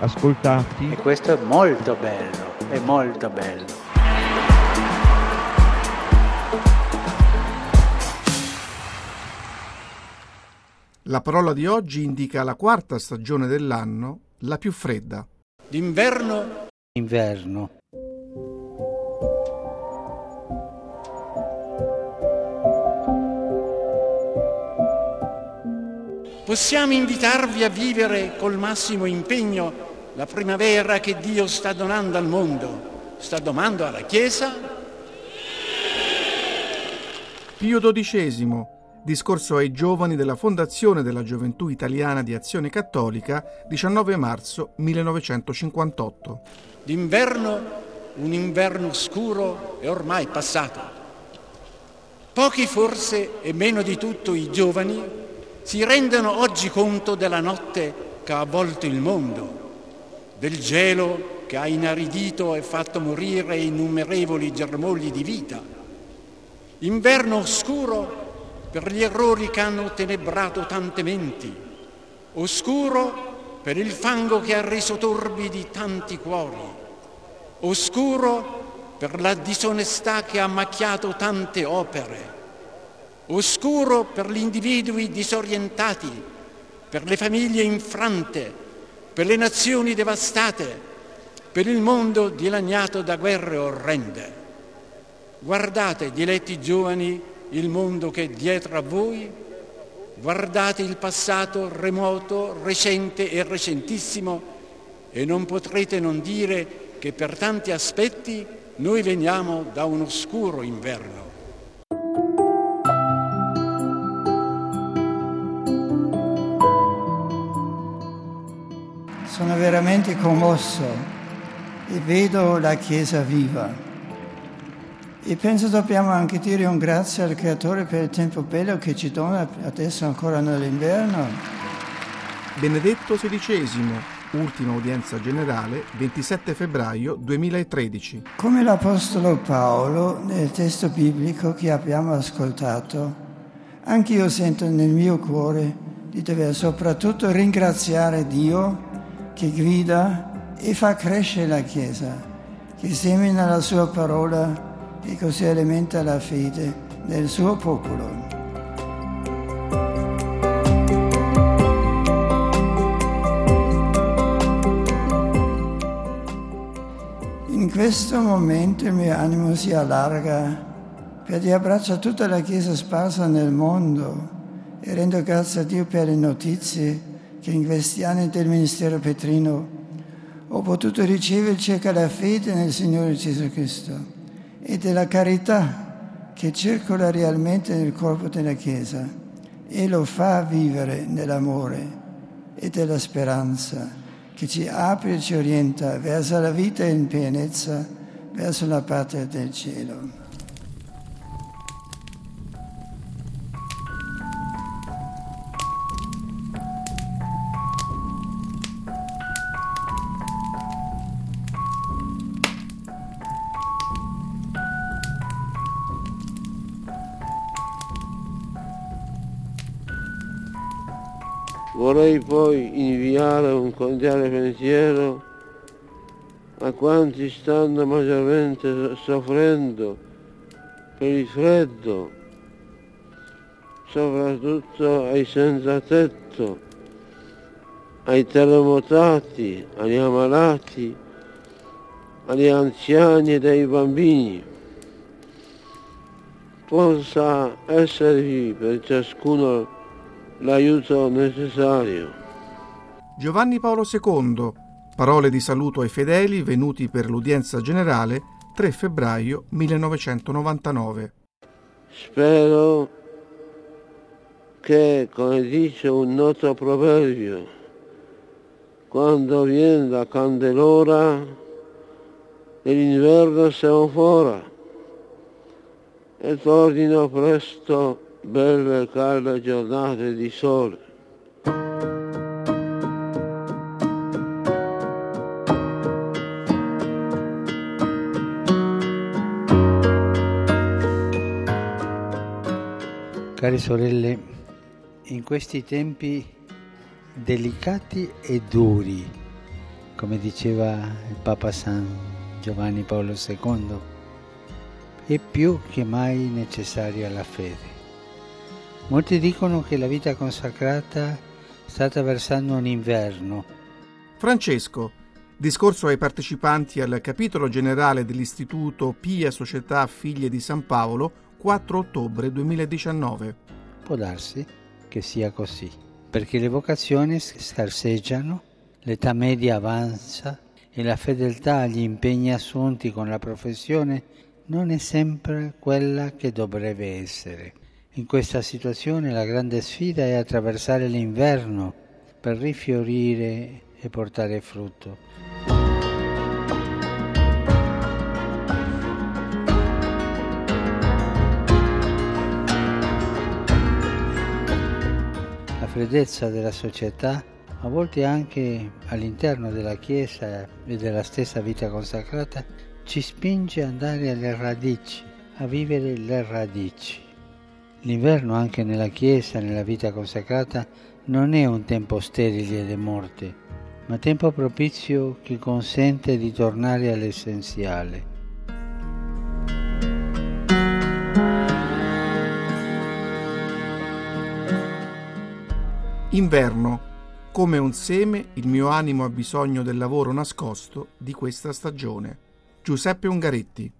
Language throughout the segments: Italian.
ascoltati. E questo è molto bello, è molto bello. La parola di oggi indica la quarta stagione dell'anno, la più fredda. D'inverno, Inverno. possiamo invitarvi a vivere col massimo impegno la primavera che Dio sta donando al mondo, sta donando alla Chiesa. Pio XII, discorso ai giovani della Fondazione della Gioventù Italiana di Azione Cattolica, 19 marzo 1958. D'inverno, un inverno scuro è ormai passato. Pochi forse, e meno di tutto i giovani, si rendono oggi conto della notte che ha avvolto il mondo, del gelo che ha inaridito e fatto morire innumerevoli germogli di vita. Inverno oscuro per gli errori che hanno tenebrato tante menti, oscuro per il fango che ha reso torbidi tanti cuori, oscuro per la disonestà che ha macchiato tante opere, oscuro per gli individui disorientati, per le famiglie infrante, per le nazioni devastate, per il mondo dilaniato da guerre orrende. Guardate, diletti giovani, il mondo che è dietro a voi, guardate il passato remoto, recente e recentissimo e non potrete non dire che per tanti aspetti noi veniamo da un oscuro inverno. Sono veramente commosso e vedo la Chiesa viva. E penso dobbiamo anche dire un grazie al Creatore per il tempo bello che ci dona adesso ancora nell'inverno. Benedetto XVI, ultima udienza generale, 27 febbraio 2013. Come l'Apostolo Paolo nel testo biblico che abbiamo ascoltato, anche io sento nel mio cuore di dover soprattutto ringraziare Dio che guida e fa crescere la Chiesa, che semina la sua parola e così alimenta la fede del suo popolo. In questo momento il mio animo si allarga perché abbraccia tutta la Chiesa sparsa nel mondo e rendo grazie a Dio per le notizie che in questi anni del ministero petrino ho potuto ricevere circa la fede nel Signore Gesù Cristo e della carità che circola realmente nel corpo della Chiesa e lo fa vivere nell'amore e della speranza che ci apre e ci orienta verso la vita in pienezza, verso la patria del cielo. Vorrei poi inviare un cordiale pensiero a quanti stanno maggiormente soffrendo per il freddo, soprattutto ai senza tetto, ai terremotati, agli ammalati, agli anziani e ai bambini. Possa esservi per ciascuno l'aiuto necessario. Giovanni Paolo II, parole di saluto ai fedeli venuti per l'udienza generale 3 febbraio 1999. Spero che, come dice un noto proverbio, quando viene la candelora, nell'inverno siamo fuori e tornino presto belle e calde giornate di sole. Cari sorelle, in questi tempi delicati e duri, come diceva il Papa San Giovanni Paolo II, è più che mai necessaria la fede. Molti dicono che la vita consacrata sta attraversando un inverno. Francesco, discorso ai partecipanti al capitolo generale dell'Istituto Pia Società Figlie di San Paolo 4 ottobre 2019. Può darsi che sia così, perché le vocazioni scarseggiano, l'età media avanza e la fedeltà agli impegni assunti con la professione non è sempre quella che dovrebbe essere. In questa situazione la grande sfida è attraversare l'inverno per rifiorire e portare frutto. freddezza della società, a volte anche all'interno della Chiesa e della stessa vita consacrata, ci spinge ad andare alle radici, a vivere le radici. L'inverno anche nella Chiesa, nella vita consacrata, non è un tempo sterile di morte, ma tempo propizio che consente di tornare all'essenziale Inverno. Come un seme, il mio animo ha bisogno del lavoro nascosto di questa stagione. Giuseppe Ungaretti.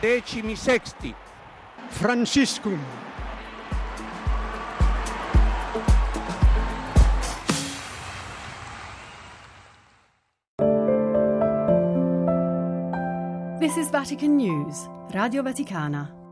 decimi sexti. Franciscum. This is Vatican News, Radio Vaticana.